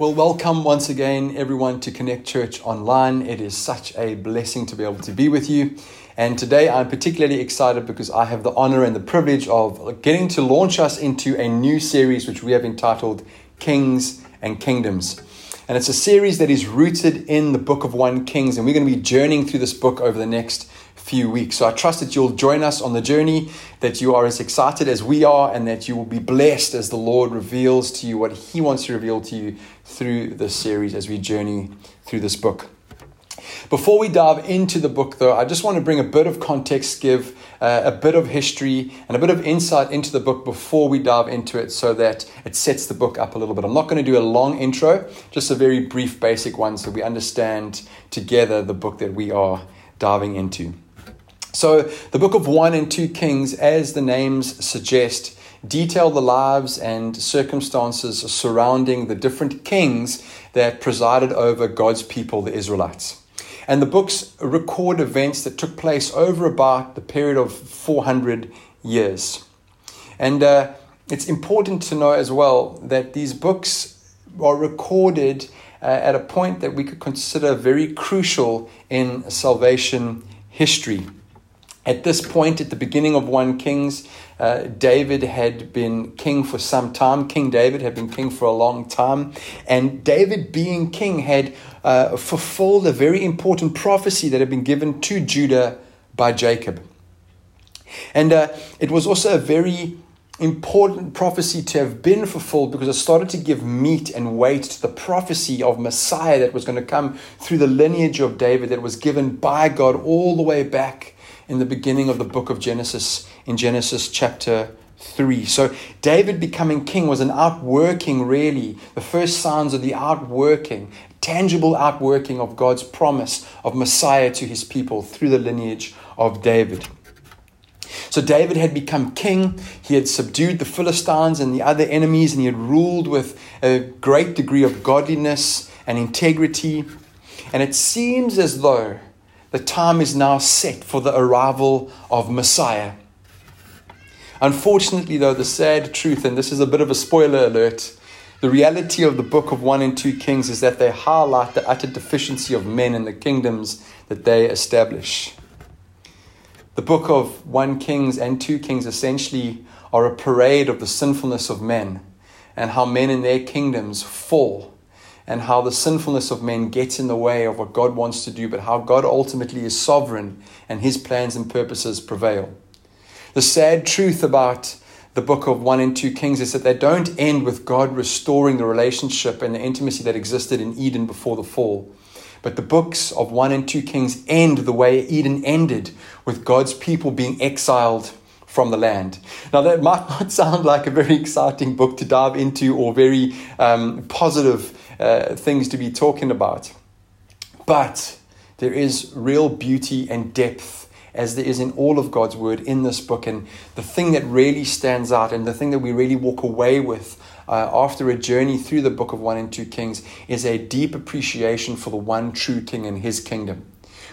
Well, welcome once again, everyone, to Connect Church Online. It is such a blessing to be able to be with you. And today I'm particularly excited because I have the honor and the privilege of getting to launch us into a new series which we have entitled Kings and Kingdoms. And it's a series that is rooted in the book of 1 Kings. And we're going to be journeying through this book over the next few weeks. So I trust that you'll join us on the journey, that you are as excited as we are, and that you will be blessed as the Lord reveals to you what He wants to reveal to you through this series as we journey through this book. Before we dive into the book, though, I just want to bring a bit of context, give uh, a bit of history, and a bit of insight into the book before we dive into it so that it sets the book up a little bit. I'm not going to do a long intro, just a very brief, basic one so we understand together the book that we are diving into. So, the book of 1 and 2 Kings, as the names suggest, detail the lives and circumstances surrounding the different kings that presided over God's people, the Israelites. And the books record events that took place over about the period of 400 years. And uh, it's important to know as well that these books are recorded uh, at a point that we could consider very crucial in salvation history. At this point, at the beginning of 1 Kings, uh, David had been king for some time. King David had been king for a long time. And David, being king, had uh, fulfilled a very important prophecy that had been given to Judah by Jacob. And uh, it was also a very important prophecy to have been fulfilled because it started to give meat and weight to the prophecy of Messiah that was going to come through the lineage of David that was given by God all the way back in the beginning of the book of Genesis, in Genesis chapter 3. So, David becoming king was an outworking, really, the first signs of the outworking, tangible outworking of God's promise of Messiah to his people through the lineage of David. So, David had become king. He had subdued the Philistines and the other enemies, and he had ruled with a great degree of godliness and integrity. And it seems as though the time is now set for the arrival of Messiah. Unfortunately, though, the sad truth, and this is a bit of a spoiler alert, the reality of the book of 1 and 2 Kings is that they highlight the utter deficiency of men in the kingdoms that they establish. The book of 1 Kings and 2 Kings essentially are a parade of the sinfulness of men and how men in their kingdoms fall and how the sinfulness of men gets in the way of what God wants to do, but how God ultimately is sovereign and his plans and purposes prevail. The sad truth about the book of 1 and 2 Kings is that they don't end with God restoring the relationship and the intimacy that existed in Eden before the fall. But the books of 1 and 2 Kings end the way Eden ended, with God's people being exiled from the land. Now, that might not sound like a very exciting book to dive into or very um, positive uh, things to be talking about. But there is real beauty and depth, as there is in all of God's word in this book. And the thing that really stands out and the thing that we really walk away with uh, after a journey through the book of 1 and 2 Kings is a deep appreciation for the one true king and his kingdom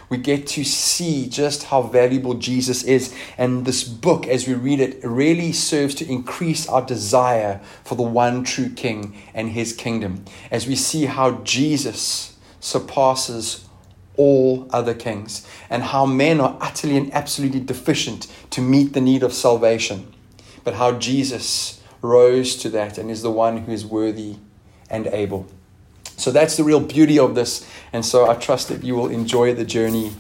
we get to see just how valuable Jesus is. And this book, as we read it, really serves to increase our desire for the one true King and his kingdom. As we see how Jesus surpasses all other kings and how men are utterly and absolutely deficient to meet the need of salvation, but how Jesus rose to that and is the one who is worthy and able. So that's the real beauty of this. And so I trust that you will enjoy the journey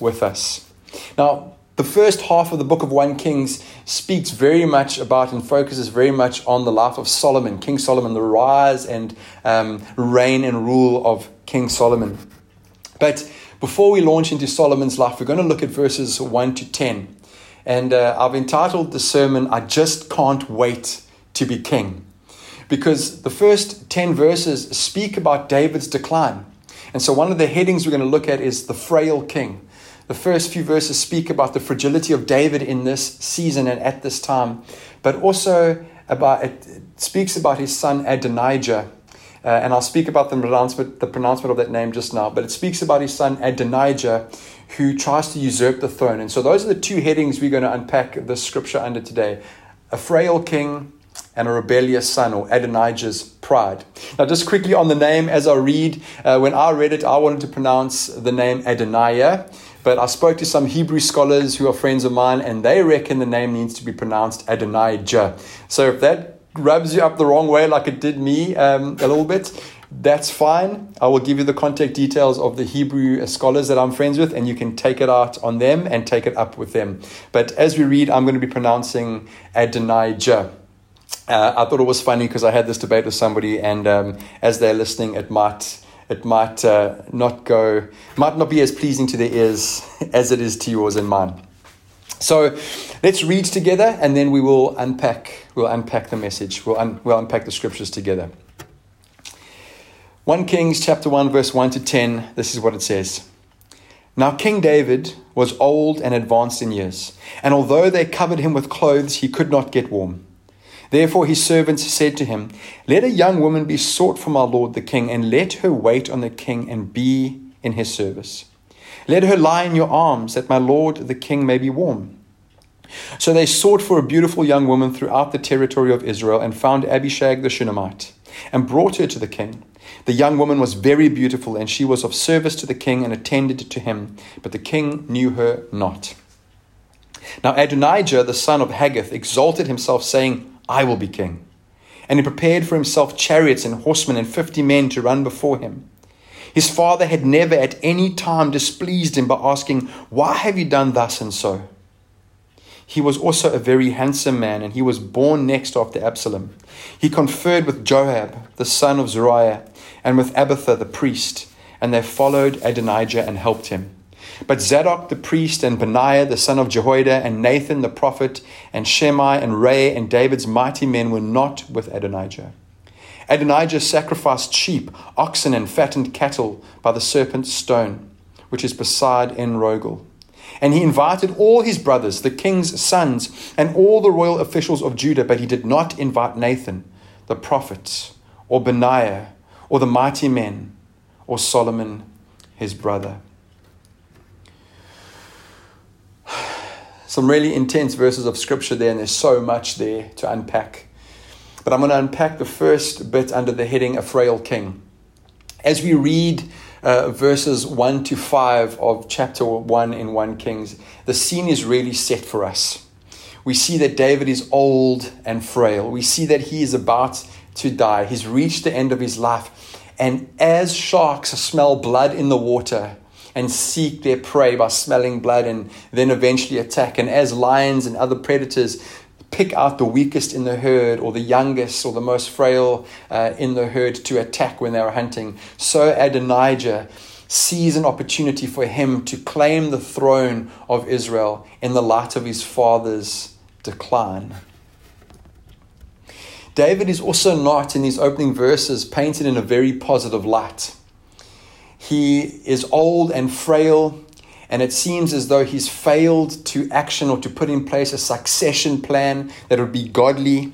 with us. Now, the first half of the book of 1 Kings speaks very much about and focuses very much on the life of Solomon, King Solomon, the rise and um, reign and rule of King Solomon. But before we launch into Solomon's life, we're going to look at verses 1 to 10. And uh, I've entitled the sermon, I Just Can't Wait to Be King because the first 10 verses speak about David's decline. And so, one of the headings we're going to look at is the frail king. The first few verses speak about the fragility of David in this season and at this time, but also about it speaks about his son Adonijah. Uh, and I'll speak about the pronouncement, the pronouncement of that name just now, but it speaks about his son Adonijah, who tries to usurp the throne. And so, those are the two headings we're going to unpack the scripture under today a frail king and a rebellious son, or Adonijah's pride. Now, just quickly on the name, as I read, uh, when I read it, I wanted to pronounce the name Adonijah, but I spoke to some Hebrew scholars who are friends of mine, and they reckon the name needs to be pronounced Adonijah. So if that rubs you up the wrong way, like it did me um, a little bit, that's fine. I will give you the contact details of the Hebrew scholars that I'm friends with, and you can take it out on them and take it up with them. But as we read, I'm going to be pronouncing Adonijah. Uh, I thought it was funny because I had this debate with somebody, and um, as they're listening, it might it might uh, not go might not be as pleasing to their ears as it is to yours and mine. So let's read together, and then we will unpack we'll unpack the message. We'll un- we'll unpack the scriptures together. 1 Kings chapter 1 verse 1 to 10 this is what it says Now King David was old and advanced in years and although they covered him with clothes he could not get warm Therefore his servants said to him Let a young woman be sought for my lord the king and let her wait on the king and be in his service Let her lie in your arms that my lord the king may be warm so they sought for a beautiful young woman throughout the territory of Israel and found Abishag the Shunammite and brought her to the king. The young woman was very beautiful, and she was of service to the king and attended to him, but the king knew her not. Now Adonijah, the son of Haggith, exalted himself, saying, I will be king. And he prepared for himself chariots and horsemen and fifty men to run before him. His father had never at any time displeased him by asking, Why have you done thus and so? He was also a very handsome man, and he was born next after Absalom. He conferred with Joab, the son of Zeruiah, and with Abiathar the priest, and they followed Adonijah and helped him. But Zadok the priest, and Benaiah the son of Jehoiada, and Nathan the prophet, and Shimei and Rei, and David's mighty men were not with Adonijah. Adonijah sacrificed sheep, oxen, and fattened cattle by the serpent's stone, which is beside Enrogel. And he invited all his brothers, the king's sons, and all the royal officials of Judah, but he did not invite Nathan, the prophet, or Benaiah, or the mighty men, or Solomon, his brother. Some really intense verses of scripture there, and there's so much there to unpack. But I'm going to unpack the first bit under the heading A Frail King. As we read uh, verses 1 to 5 of chapter 1 in 1 Kings, the scene is really set for us. We see that David is old and frail. We see that he is about to die. He's reached the end of his life. And as sharks smell blood in the water and seek their prey by smelling blood and then eventually attack, and as lions and other predators pick out the weakest in the herd or the youngest or the most frail uh, in the herd to attack when they are hunting, so Adonijah sees an opportunity for him to claim the throne of Israel in the light of his father's decline. David is also not, in these opening verses, painted in a very positive light. He is old and frail and it seems as though he's failed to action or to put in place a succession plan that would be godly.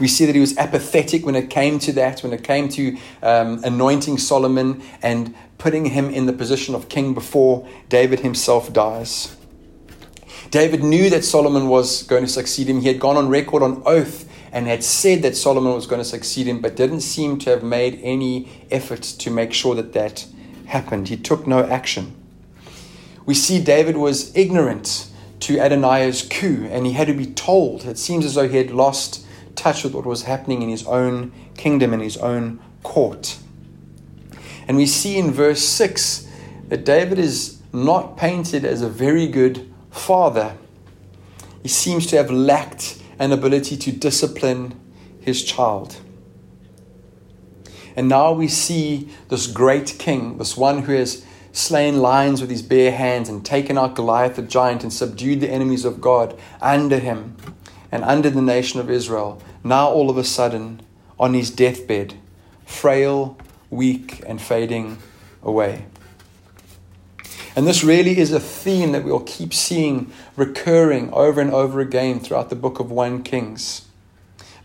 We see that he was apathetic when it came to that, when it came to um, anointing Solomon and putting him in the position of king before David himself dies. David knew that Solomon was going to succeed him. He had gone on record on oath and had said that Solomon was going to succeed him, but didn't seem to have made any effort to make sure that that happened. He took no action we see David was ignorant to Adonijah's coup and he had to be told. It seems as though he had lost touch with what was happening in his own kingdom, in his own court. And we see in verse 6 that David is not painted as a very good father. He seems to have lacked an ability to discipline his child. And now we see this great king, this one who has slain lions with his bare hands and taken out Goliath the giant and subdued the enemies of God under him and under the nation of Israel, now all of a sudden on his deathbed, frail, weak, and fading away. And this really is a theme that we'll keep seeing recurring over and over again throughout the book of 1 Kings.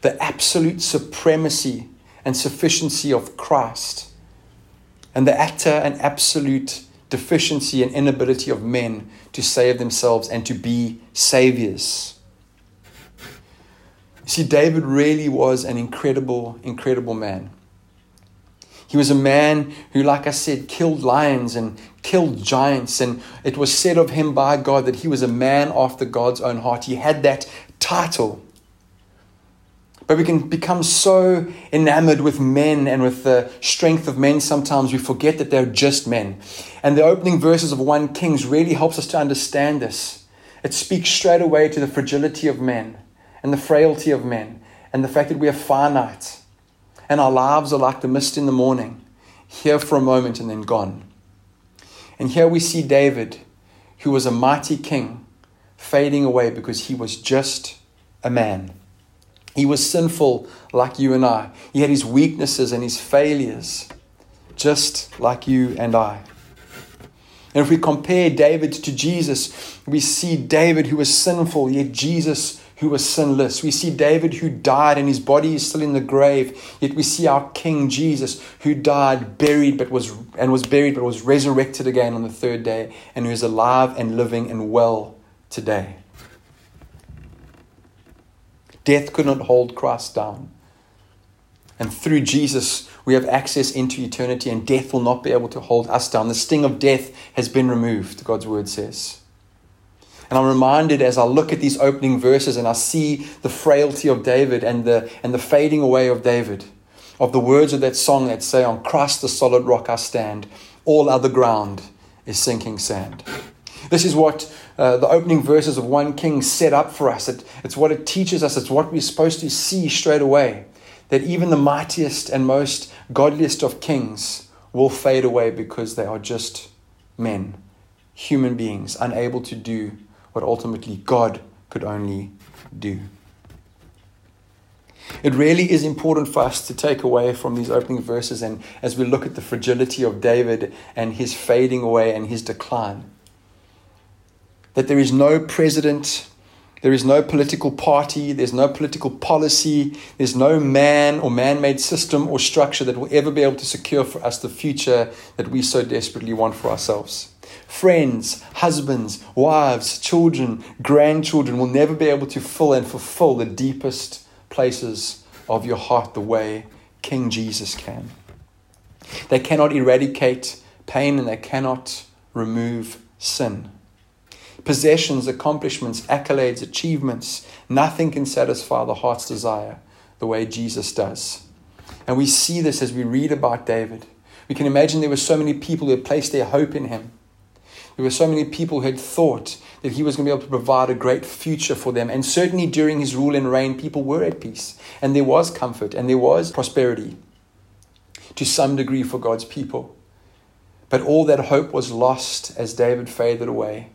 The absolute supremacy and sufficiency of Christ and the utter and absolute deficiency and inability of men to save themselves and to be saviors. You see, David really was an incredible, incredible man. He was a man who, like I said, killed lions and killed giants. And it was said of him by God that he was a man after God's own heart. He had that title. But we can become so enamored with men and with the strength of men sometimes we forget that they're just men. And the opening verses of 1 Kings really helps us to understand this. It speaks straight away to the fragility of men and the frailty of men and the fact that we are finite and our lives are like the mist in the morning, here for a moment and then gone. And here we see David, who was a mighty king, fading away because he was just a man. He was sinful like you and I. He had his weaknesses and his failures, just like you and I. And if we compare David to Jesus, we see David who was sinful, yet Jesus who was sinless. We see David who died and his body is still in the grave, yet we see our King Jesus who died, buried, but was and was buried, but was resurrected again on the third day, and who is alive and living and well today. Death could not hold Christ down. And through Jesus, we have access into eternity, and death will not be able to hold us down. The sting of death has been removed, God's word says. And I'm reminded as I look at these opening verses and I see the frailty of David and the, and the fading away of David, of the words of that song that say, On Christ the solid rock I stand, all other ground is sinking sand. This is what uh, the opening verses of 1 King set up for us. It, it's what it teaches us. It's what we're supposed to see straight away. That even the mightiest and most godliest of kings will fade away because they are just men, human beings, unable to do what ultimately God could only do. It really is important for us to take away from these opening verses, and as we look at the fragility of David and his fading away and his decline that there is no president, there is no political party, there's no political policy, there's no man or man made system or structure that will ever be able to secure for us the future that we so desperately want for ourselves. Friends, husbands, wives, children, grandchildren will never be able to fill and fulfill the deepest places of your heart the way King Jesus can. They cannot eradicate pain and they cannot remove sin possessions, accomplishments, accolades, achievements. Nothing can satisfy the heart's desire the way Jesus does. And we see this as we read about David. We can imagine there were so many people who had placed their hope in him. There were so many people who had thought that he was going to be able to provide a great future for them. And certainly during his rule and reign, people were at peace. And there was comfort and there was prosperity to some degree for God's people. But all that hope was lost as David faded away.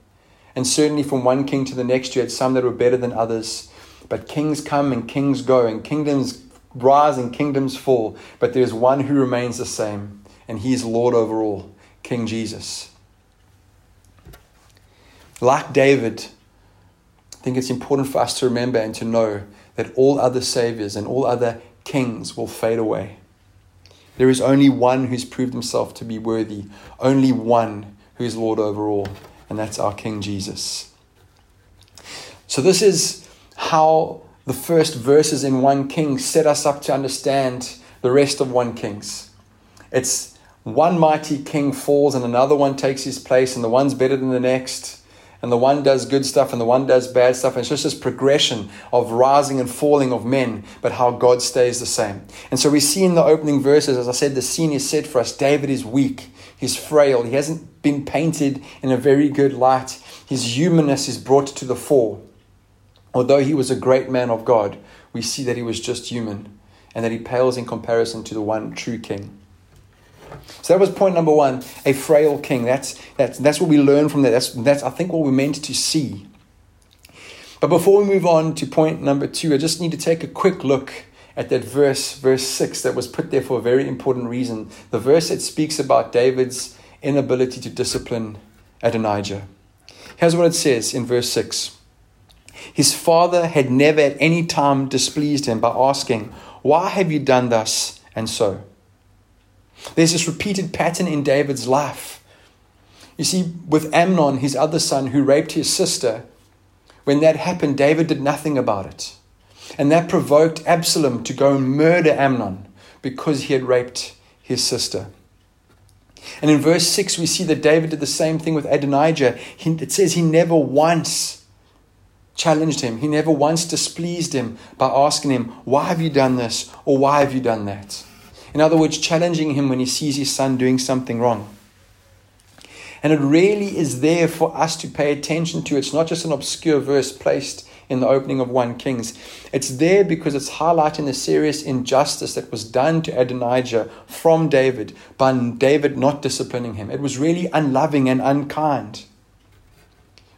And certainly from one king to the next, you had some that were better than others. But kings come and kings go, and kingdoms rise and kingdoms fall. But there's one who remains the same, and he is Lord over all, King Jesus. Like David, I think it's important for us to remember and to know that all other saviors and all other kings will fade away. There is only one who's proved himself to be worthy, only one who is Lord over all, and that's our King Jesus. So, this is how the first verses in 1 Kings set us up to understand the rest of 1 Kings. It's one mighty king falls and another one takes his place, and the one's better than the next, and the one does good stuff and the one does bad stuff. And it's just this progression of rising and falling of men, but how God stays the same. And so we see in the opening verses, as I said, the scene is set for us David is weak. He's frail. He hasn't been painted in a very good light. His humanness is brought to the fore. Although he was a great man of God, we see that he was just human and that he pales in comparison to the one true king. So that was point number one, a frail king. That's, that's, that's what we learn from that. That's, that's, I think, what we're meant to see. But before we move on to point number two, I just need to take a quick look at that verse, verse 6, that was put there for a very important reason. The verse that speaks about David's inability to discipline Adonijah. Here's what it says in verse 6 His father had never at any time displeased him by asking, Why have you done thus and so? There's this repeated pattern in David's life. You see, with Amnon, his other son, who raped his sister, when that happened, David did nothing about it. And that provoked Absalom to go murder Amnon because he had raped his sister. And in verse 6, we see that David did the same thing with Adonijah. He, it says he never once challenged him, he never once displeased him by asking him, Why have you done this? or Why have you done that? In other words, challenging him when he sees his son doing something wrong. And it really is there for us to pay attention to. It's not just an obscure verse placed in the opening of 1 Kings. It's there because it's highlighting the serious injustice that was done to Adonijah from David by David not disciplining him. It was really unloving and unkind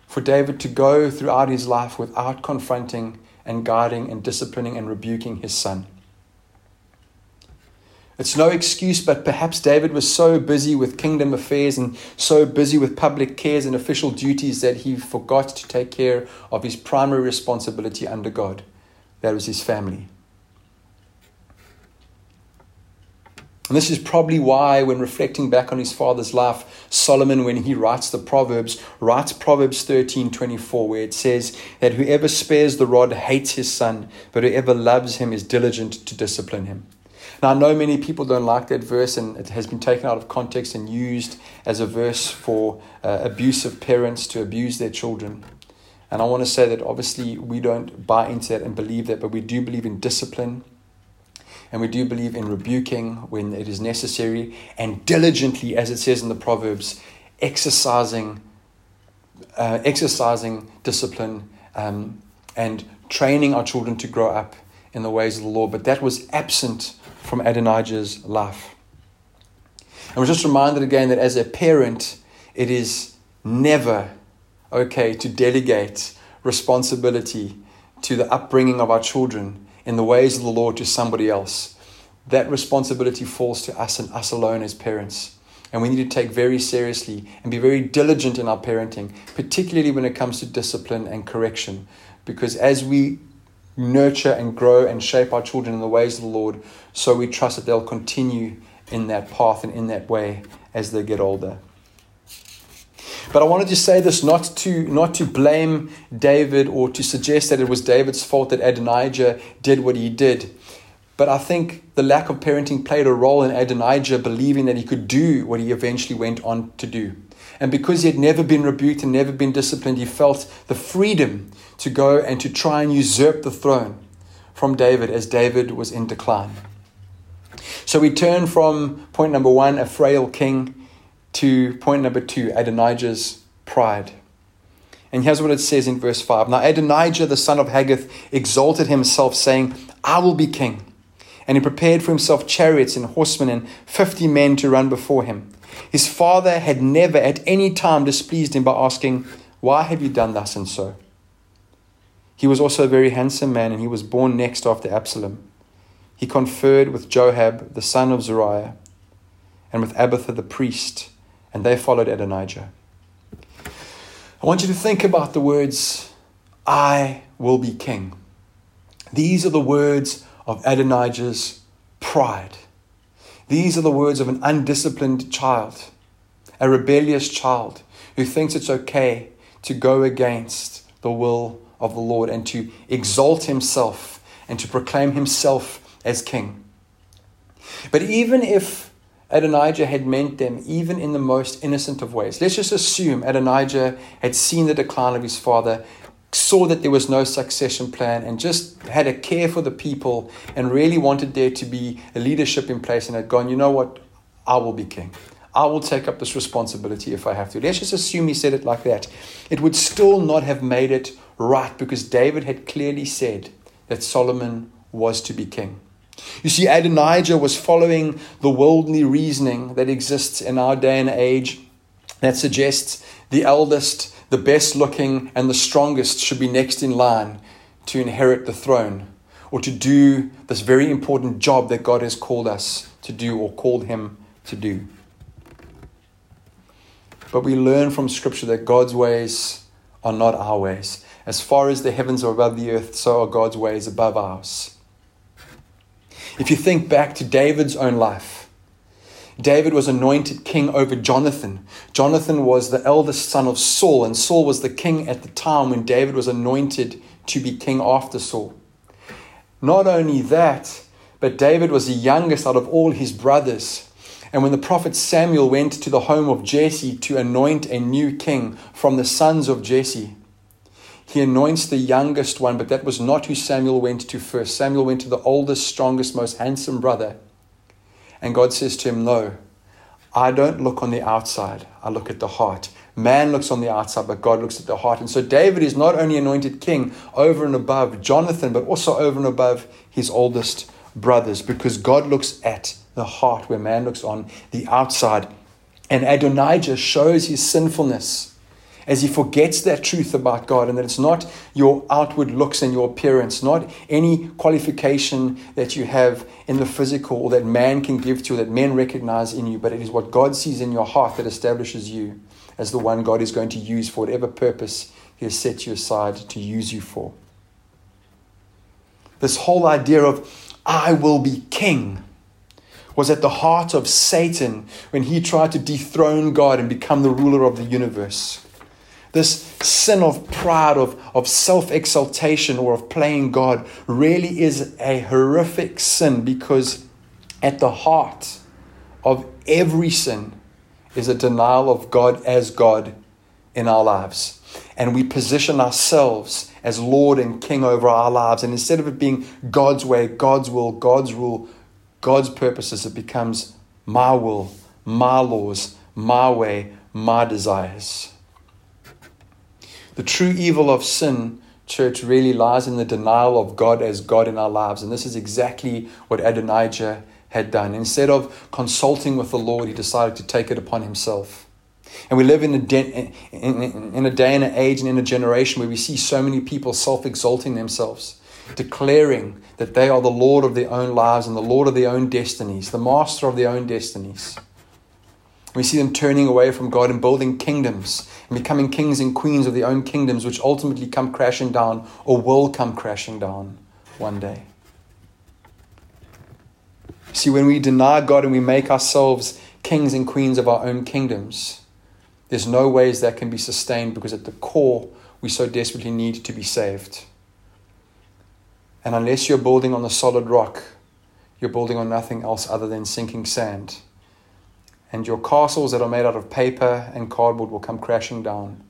for David to go throughout his life without confronting and guiding and disciplining and rebuking his son. It's no excuse, but perhaps David was so busy with kingdom affairs and so busy with public cares and official duties that he forgot to take care of his primary responsibility under God. That was his family. And this is probably why, when reflecting back on his father's life, Solomon, when he writes the Proverbs, writes Proverbs 13 24, where it says that whoever spares the rod hates his son, but whoever loves him is diligent to discipline him. Now, I know many people don't like that verse, and it has been taken out of context and used as a verse for uh, abusive parents to abuse their children. And I want to say that obviously we don't buy into that and believe that, but we do believe in discipline. And we do believe in rebuking when it is necessary and diligently, as it says in the Proverbs, exercising, uh, exercising discipline um, and training our children to grow up in the ways of the Lord. But that was absent from Adonijah's life. I was just reminded again that as a parent, it is never okay to delegate responsibility to the upbringing of our children in the ways of the Lord to somebody else. That responsibility falls to us and us alone as parents. And we need to take very seriously and be very diligent in our parenting, particularly when it comes to discipline and correction. Because as we nurture and grow and shape our children in the ways of the Lord, so we trust that they'll continue in that path and in that way as they get older. But I wanted to say this not to, not to blame David or to suggest that it was David's fault that Adonijah did what he did. But I think the lack of parenting played a role in Adonijah believing that he could do what he eventually went on to do. And because he had never been rebuked and never been disciplined, he felt the freedom to go and to try and usurp the throne from David as David was in decline. So we turn from point number one, a frail king, to point number two, Adonijah's pride. And here's what it says in verse 5 Now Adonijah, the son of Haggith, exalted himself, saying, I will be king. And he prepared for himself chariots and horsemen and fifty men to run before him. His father had never at any time displeased him by asking, Why have you done thus and so? He was also a very handsome man, and he was born next after Absalom. He conferred with Joab, the son of Zeruiah, and with Abiathar the priest, and they followed Adonijah. I want you to think about the words, I will be king. These are the words of Adonijah's pride. These are the words of an undisciplined child, a rebellious child who thinks it's okay to go against the will of the Lord and to exalt himself and to proclaim himself as king. But even if Adonijah had meant them, even in the most innocent of ways, let's just assume Adonijah had seen the decline of his father saw that there was no succession plan and just had a care for the people and really wanted there to be a leadership in place and had gone, you know what, I will be king. I will take up this responsibility if I have to. Let's just assume he said it like that. It would still not have made it right because David had clearly said that Solomon was to be king. You see, Adonijah was following the worldly reasoning that exists in our day and age that suggests the eldest the best looking and the strongest should be next in line to inherit the throne or to do this very important job that God has called us to do or called him to do. But we learn from Scripture that God's ways are not our ways. As far as the heavens are above the earth, so are God's ways above ours. If you think back to David's own life, David was anointed king over Jonathan. Jonathan was the eldest son of Saul, and Saul was the king at the time when David was anointed to be king after Saul. Not only that, but David was the youngest out of all his brothers. And when the prophet Samuel went to the home of Jesse to anoint a new king from the sons of Jesse, he anoints the youngest one, but that was not who Samuel went to first. Samuel went to the oldest, strongest, most handsome brother. And God says to him, No, I don't look on the outside, I look at the heart. Man looks on the outside, but God looks at the heart. And so David is not only anointed king over and above Jonathan, but also over and above his oldest brothers, because God looks at the heart where man looks on the outside. And Adonijah shows his sinfulness as he forgets that truth about God and that it's not your outward looks and your appearance, not any qualification that you have in the physical or that man can give to you, that men recognize in you, but it is what God sees in your heart that establishes you as the one God is going to use for whatever purpose he has set you aside to use you for. This whole idea of, I will be king was at the heart of Satan when he tried to dethrone God and become the ruler of the universe. This sin of pride, of, of self exaltation, or of playing God really is a horrific sin because at the heart of every sin is a denial of God as God in our lives. And we position ourselves as Lord and King over our lives. And instead of it being God's way, God's will, God's rule, God's purposes, it becomes my will, my laws, my way, my desires. The true evil of sin, church, really lies in the denial of God as God in our lives. And this is exactly what Adonijah had done. Instead of consulting with the Lord, he decided to take it upon himself. And we live in a, de- in, in, in a day and an age and in a generation where we see so many people self exalting themselves, declaring that they are the Lord of their own lives and the Lord of their own destinies, the master of their own destinies. We see them turning away from God and building kingdoms and becoming kings and queens of their own kingdoms, which ultimately come crashing down or will come crashing down one day. See, when we deny God and we make ourselves kings and queens of our own kingdoms, there's no ways that can be sustained because at the core, we so desperately need to be saved. And unless you're building on the solid rock, you're building on nothing else other than sinking sand and your castles that are made out of paper and cardboard will come crashing down,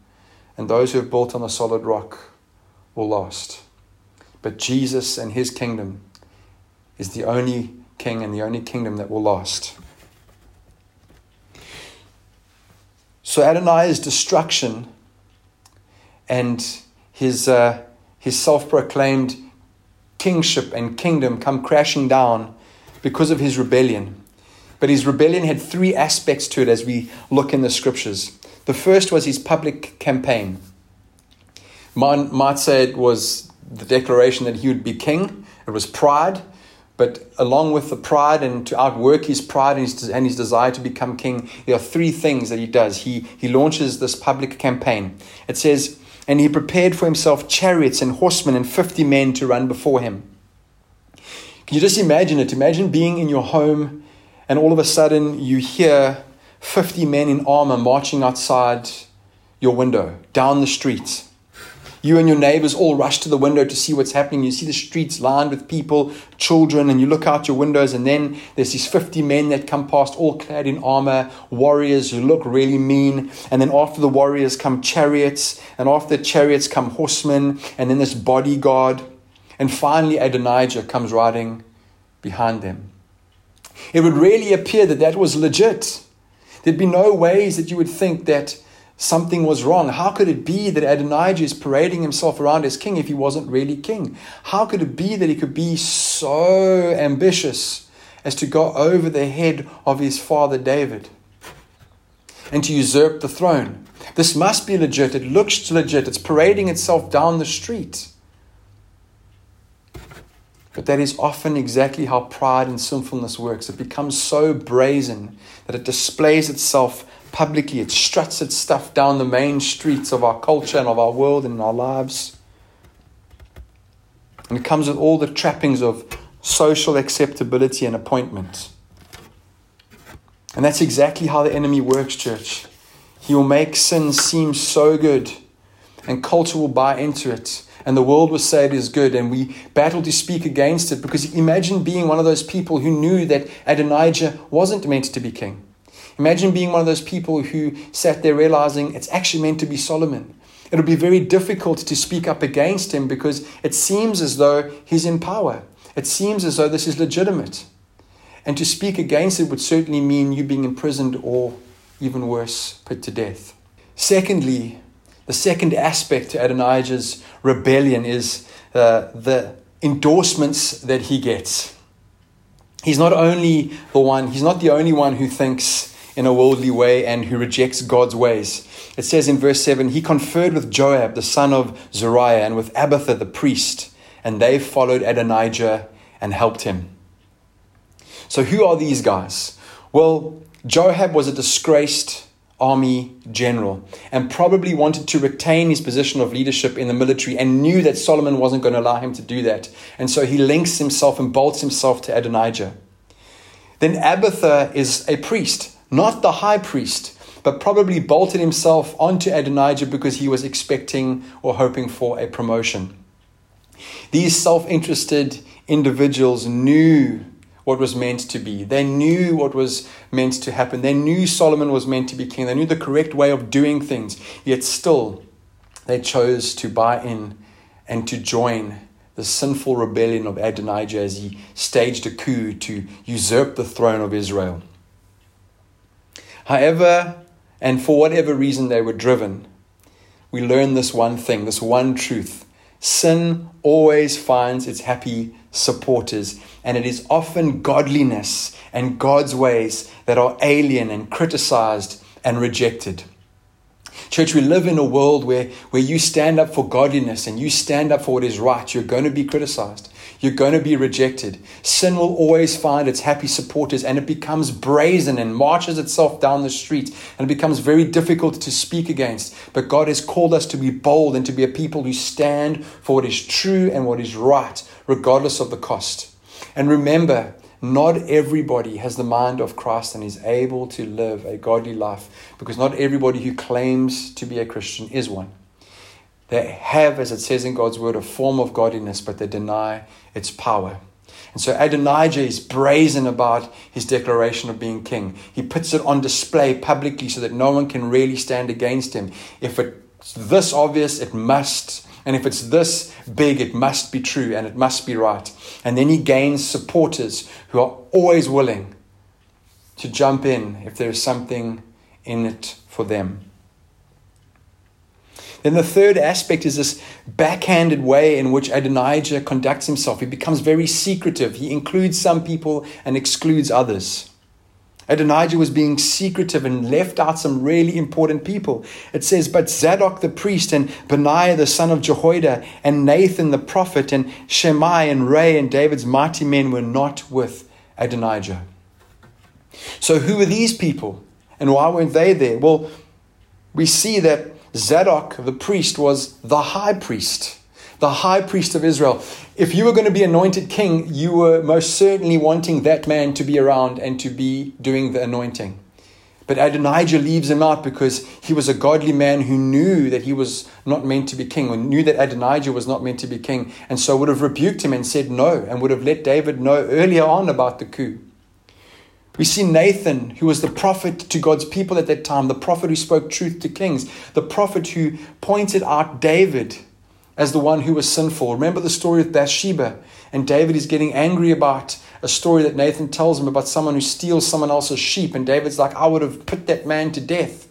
and those who have built on the solid rock will last. But Jesus and his kingdom is the only king and the only kingdom that will last. So Adonai's destruction and his, uh, his self proclaimed kingship and kingdom come crashing down because of his rebellion. But his rebellion had three aspects to it as we look in the scriptures. The first was his public campaign. Man might say it was the declaration that he would be king, it was pride. But along with the pride and to outwork his pride and his, and his desire to become king, there are three things that he does. He, he launches this public campaign. It says, And he prepared for himself chariots and horsemen and 50 men to run before him. Can you just imagine it? Imagine being in your home and all of a sudden you hear 50 men in armor marching outside your window, down the street. You and your neighbors all rush to the window to see what's happening. You see the streets lined with people, children, and you look out your windows, and then there's these 50 men that come past, all clad in armor, warriors who look really mean. And then after the warriors come chariots, and after the chariots come horsemen, and then this bodyguard. And finally, Adonijah comes riding behind them. It would really appear that that was legit. There'd be no ways that you would think that something was wrong. How could it be that Adonijah is parading himself around as king if he wasn't really king? How could it be that he could be so ambitious as to go over the head of his father David and to usurp the throne? This must be legit. It looks legit. It's parading itself down the street. But that is often exactly how pride and sinfulness works. It becomes so brazen that it displays itself publicly. It struts its stuff down the main streets of our culture and of our world and our lives. And it comes with all the trappings of social acceptability and appointment. And that's exactly how the enemy works, church. He will make sin seem so good, and culture will buy into it and the world will say it is good, and we battle to speak against it because imagine being one of those people who knew that Adonijah wasn't meant to be king. Imagine being one of those people who sat there realizing it's actually meant to be Solomon. It'll be very difficult to speak up against him because it seems as though he's in power. It seems as though this is legitimate. And to speak against it would certainly mean you being imprisoned or, even worse, put to death. Secondly, the second aspect to Adonijah's rebellion is uh, the endorsements that he gets. He's not only the one, he's not the only one who thinks in a worldly way and who rejects God's ways. It says in verse 7 He conferred with Joab, the son of Zeruiah, and with Abiathar the priest, and they followed Adonijah and helped him. So, who are these guys? Well, Joab was a disgraced army general and probably wanted to retain his position of leadership in the military and knew that Solomon wasn't going to allow him to do that. And so he links himself and bolts himself to Adonijah. Then Abiathar is a priest not the high priest, but probably bolted himself onto Adonijah because he was expecting or hoping for a promotion. These self interested individuals knew what was meant to be. They knew what was meant to happen. They knew Solomon was meant to be king. They knew the correct way of doing things. Yet still, they chose to buy in and to join the sinful rebellion of Adonijah as he staged a coup to usurp the throne of Israel. However, and for whatever reason they were driven, we learn this one thing, this one truth. Sin always finds its happy supporters, and it is often godliness and God's ways that are alien and criticized and rejected. Church, we live in a world where, where you stand up for godliness and you stand up for what is right. You're going to be criticized. You're going to be rejected. Sin will always find its happy supporters and it becomes brazen and marches itself down the street and it becomes very difficult to speak against. But God has called us to be bold and to be a people who stand for what is true and what is right, regardless of the cost. And remember, not everybody has the mind of Christ and is able to live a godly life because not everybody who claims to be a Christian is one. They have, as it says in God's word, a form of godliness, but they deny its power. And so Adonijah is brazen about his declaration of being king. He puts it on display publicly so that no one can really stand against him. If it's this obvious, it must. And if it's this big, it must be true and it must be right. And then he gains supporters who are always willing to jump in if there is something in it for them. Then the third aspect is this backhanded way in which Adonijah conducts himself. He becomes very secretive. He includes some people and excludes others. Adonijah was being secretive and left out some really important people. It says, But Zadok the priest, and Benaiah the son of Jehoiada, and Nathan the prophet, and Shimei and Rei, and David's mighty men were not with Adonijah. So, who were these people? And why weren't they there? Well, we see that Zadok, the priest, was the high priest, the high priest of Israel. If you were going to be anointed king, you were most certainly wanting that man to be around and to be doing the anointing. But Adonijah leaves him out because he was a godly man who knew that he was not meant to be king, or knew that Adonijah was not meant to be king, and so would have rebuked him and said no, and would have let David know earlier on about the coup. We see Nathan, who was the prophet to God's people at that time, the prophet who spoke truth to kings, the prophet who pointed out David as the one who was sinful. Remember the story of Bathsheba, and David is getting angry about a story that Nathan tells him about someone who steals someone else's sheep, and David's like, I would have put that man to death.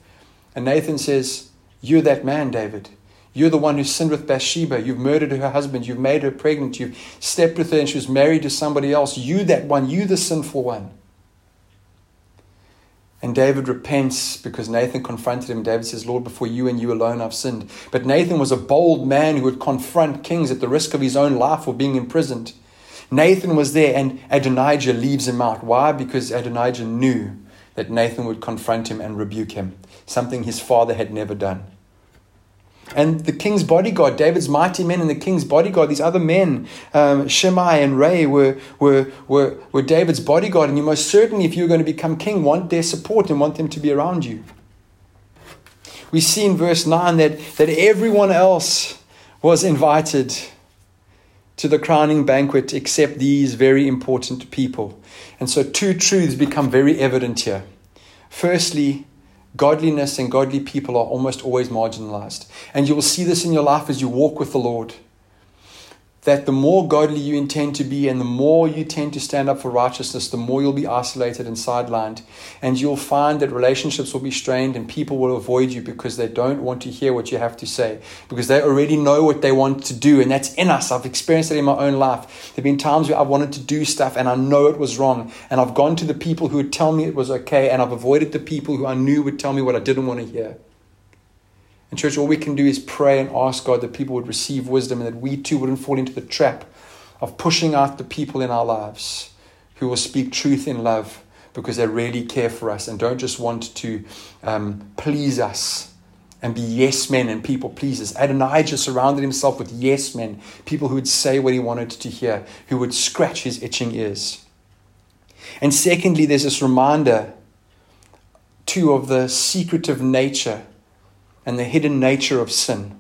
And Nathan says, You're that man, David. You're the one who sinned with Bathsheba. You've murdered her husband. You've made her pregnant. You've slept with her and she was married to somebody else. You, that one. You, the sinful one. And David repents because Nathan confronted him. David says, Lord, before you and you alone I've sinned. But Nathan was a bold man who would confront kings at the risk of his own life or being imprisoned. Nathan was there, and Adonijah leaves him out. Why? Because Adonijah knew that Nathan would confront him and rebuke him, something his father had never done. And the king's bodyguard, David's mighty men and the king's bodyguard, these other men, um, Shimei and Rei, were, were, were, were David's bodyguard. And you most certainly, if you're going to become king, want their support and want them to be around you. We see in verse 9 that, that everyone else was invited to the crowning banquet except these very important people. And so, two truths become very evident here. Firstly, godliness and godly people are almost always marginalized. And you will see this in your life as you walk with the Lord that the more godly you intend to be and the more you tend to stand up for righteousness, the more you'll be isolated and sidelined. And you'll find that relationships will be strained and people will avoid you because they don't want to hear what you have to say, because they already know what they want to do. And that's in us. I've experienced it in my own life. There have been times where I've wanted to do stuff and I know it was wrong. And I've gone to the people who would tell me it was okay, and I've avoided the people who I knew would tell me what I didn't want to hear. And, church, all we can do is pray and ask God that people would receive wisdom and that we too wouldn't fall into the trap of pushing out the people in our lives who will speak truth in love because they really care for us and don't just want to um, please us and be yes men and people pleasers. Adonijah surrounded himself with yes men, people who would say what he wanted to hear, who would scratch his itching ears. And secondly, there's this reminder, too, of the secretive nature and the hidden nature of sin.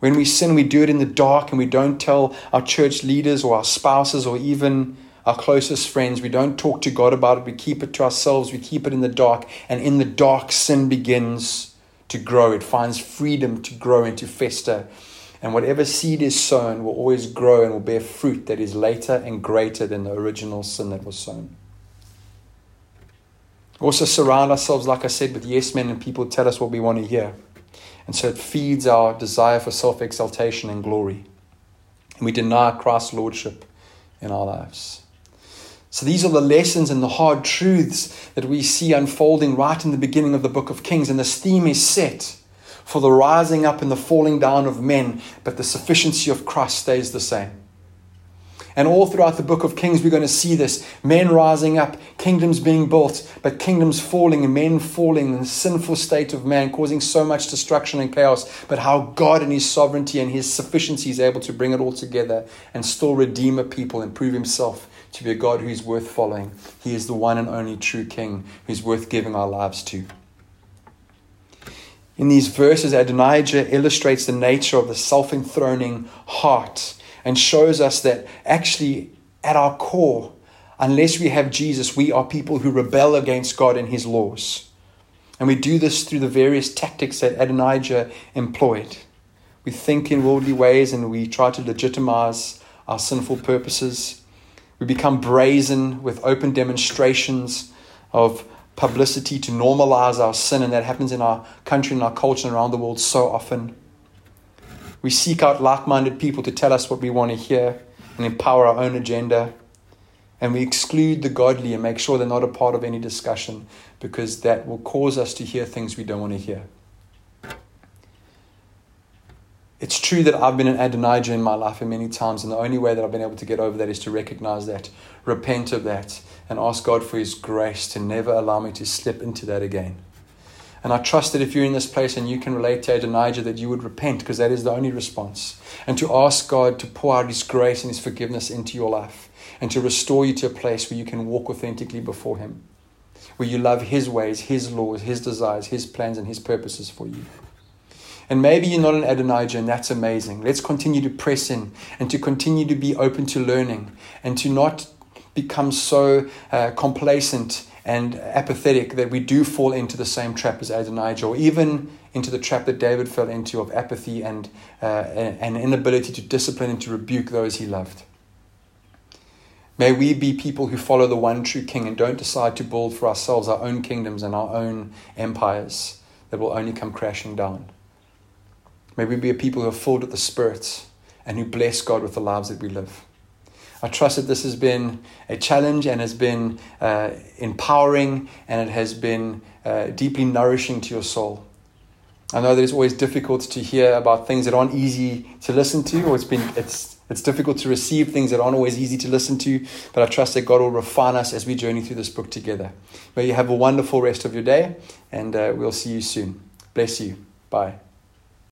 When we sin, we do it in the dark and we don't tell our church leaders or our spouses or even our closest friends. We don't talk to God about it. We keep it to ourselves. We keep it in the dark. And in the dark, sin begins to grow. It finds freedom to grow and to fester. And whatever seed is sown will always grow and will bear fruit that is later and greater than the original sin that was sown. Also surround ourselves, like I said, with yes men and people tell us what we want to hear. And so it feeds our desire for self exaltation and glory. And we deny Christ's lordship in our lives. So these are the lessons and the hard truths that we see unfolding right in the beginning of the book of Kings. And this theme is set for the rising up and the falling down of men, but the sufficiency of Christ stays the same. And all throughout the book of Kings, we're going to see this men rising up, kingdoms being built, but kingdoms falling and men falling in the sinful state of man, causing so much destruction and chaos. But how God, in His sovereignty and His sufficiency, is able to bring it all together and still redeem a people and prove Himself to be a God who is worth following. He is the one and only true King who's worth giving our lives to. In these verses, Adonijah illustrates the nature of the self enthroning heart and shows us that actually, at our core, unless we have Jesus, we are people who rebel against God and his laws. And we do this through the various tactics that Adonijah employed. We think in worldly ways and we try to legitimize our sinful purposes. We become brazen with open demonstrations of publicity to normalize our sin, and that happens in our country and our culture and around the world so often. We seek out like minded people to tell us what we want to hear and empower our own agenda. And we exclude the godly and make sure they're not a part of any discussion because that will cause us to hear things we don't want to hear. It's true that I've been an Adonijah in my life many times, and the only way that I've been able to get over that is to recognize that, repent of that, and ask God for His grace to never allow me to slip into that again. And I trust that if you're in this place and you can relate to Adonijah, that you would repent because that is the only response. And to ask God to pour out His grace and His forgiveness into your life and to restore you to a place where you can walk authentically before Him, where you love His ways, His laws, His desires, His plans, and His purposes for you. And maybe you're not an Adonijah, and that's amazing. Let's continue to press in and to continue to be open to learning and to not become so uh, complacent and apathetic that we do fall into the same trap as Adonijah, or even into the trap that David fell into of apathy and uh, an inability to discipline and to rebuke those he loved. May we be people who follow the one true King and don't decide to build for ourselves our own kingdoms and our own empires that will only come crashing down. May we be a people who are filled with the Spirit and who bless God with the lives that we live. I trust that this has been a challenge and has been uh, empowering and it has been uh, deeply nourishing to your soul. I know that it's always difficult to hear about things that aren't easy to listen to, or it's been it's it's difficult to receive things that aren't always easy to listen to. But I trust that God will refine us as we journey through this book together. May you have a wonderful rest of your day, and uh, we'll see you soon. Bless you. Bye.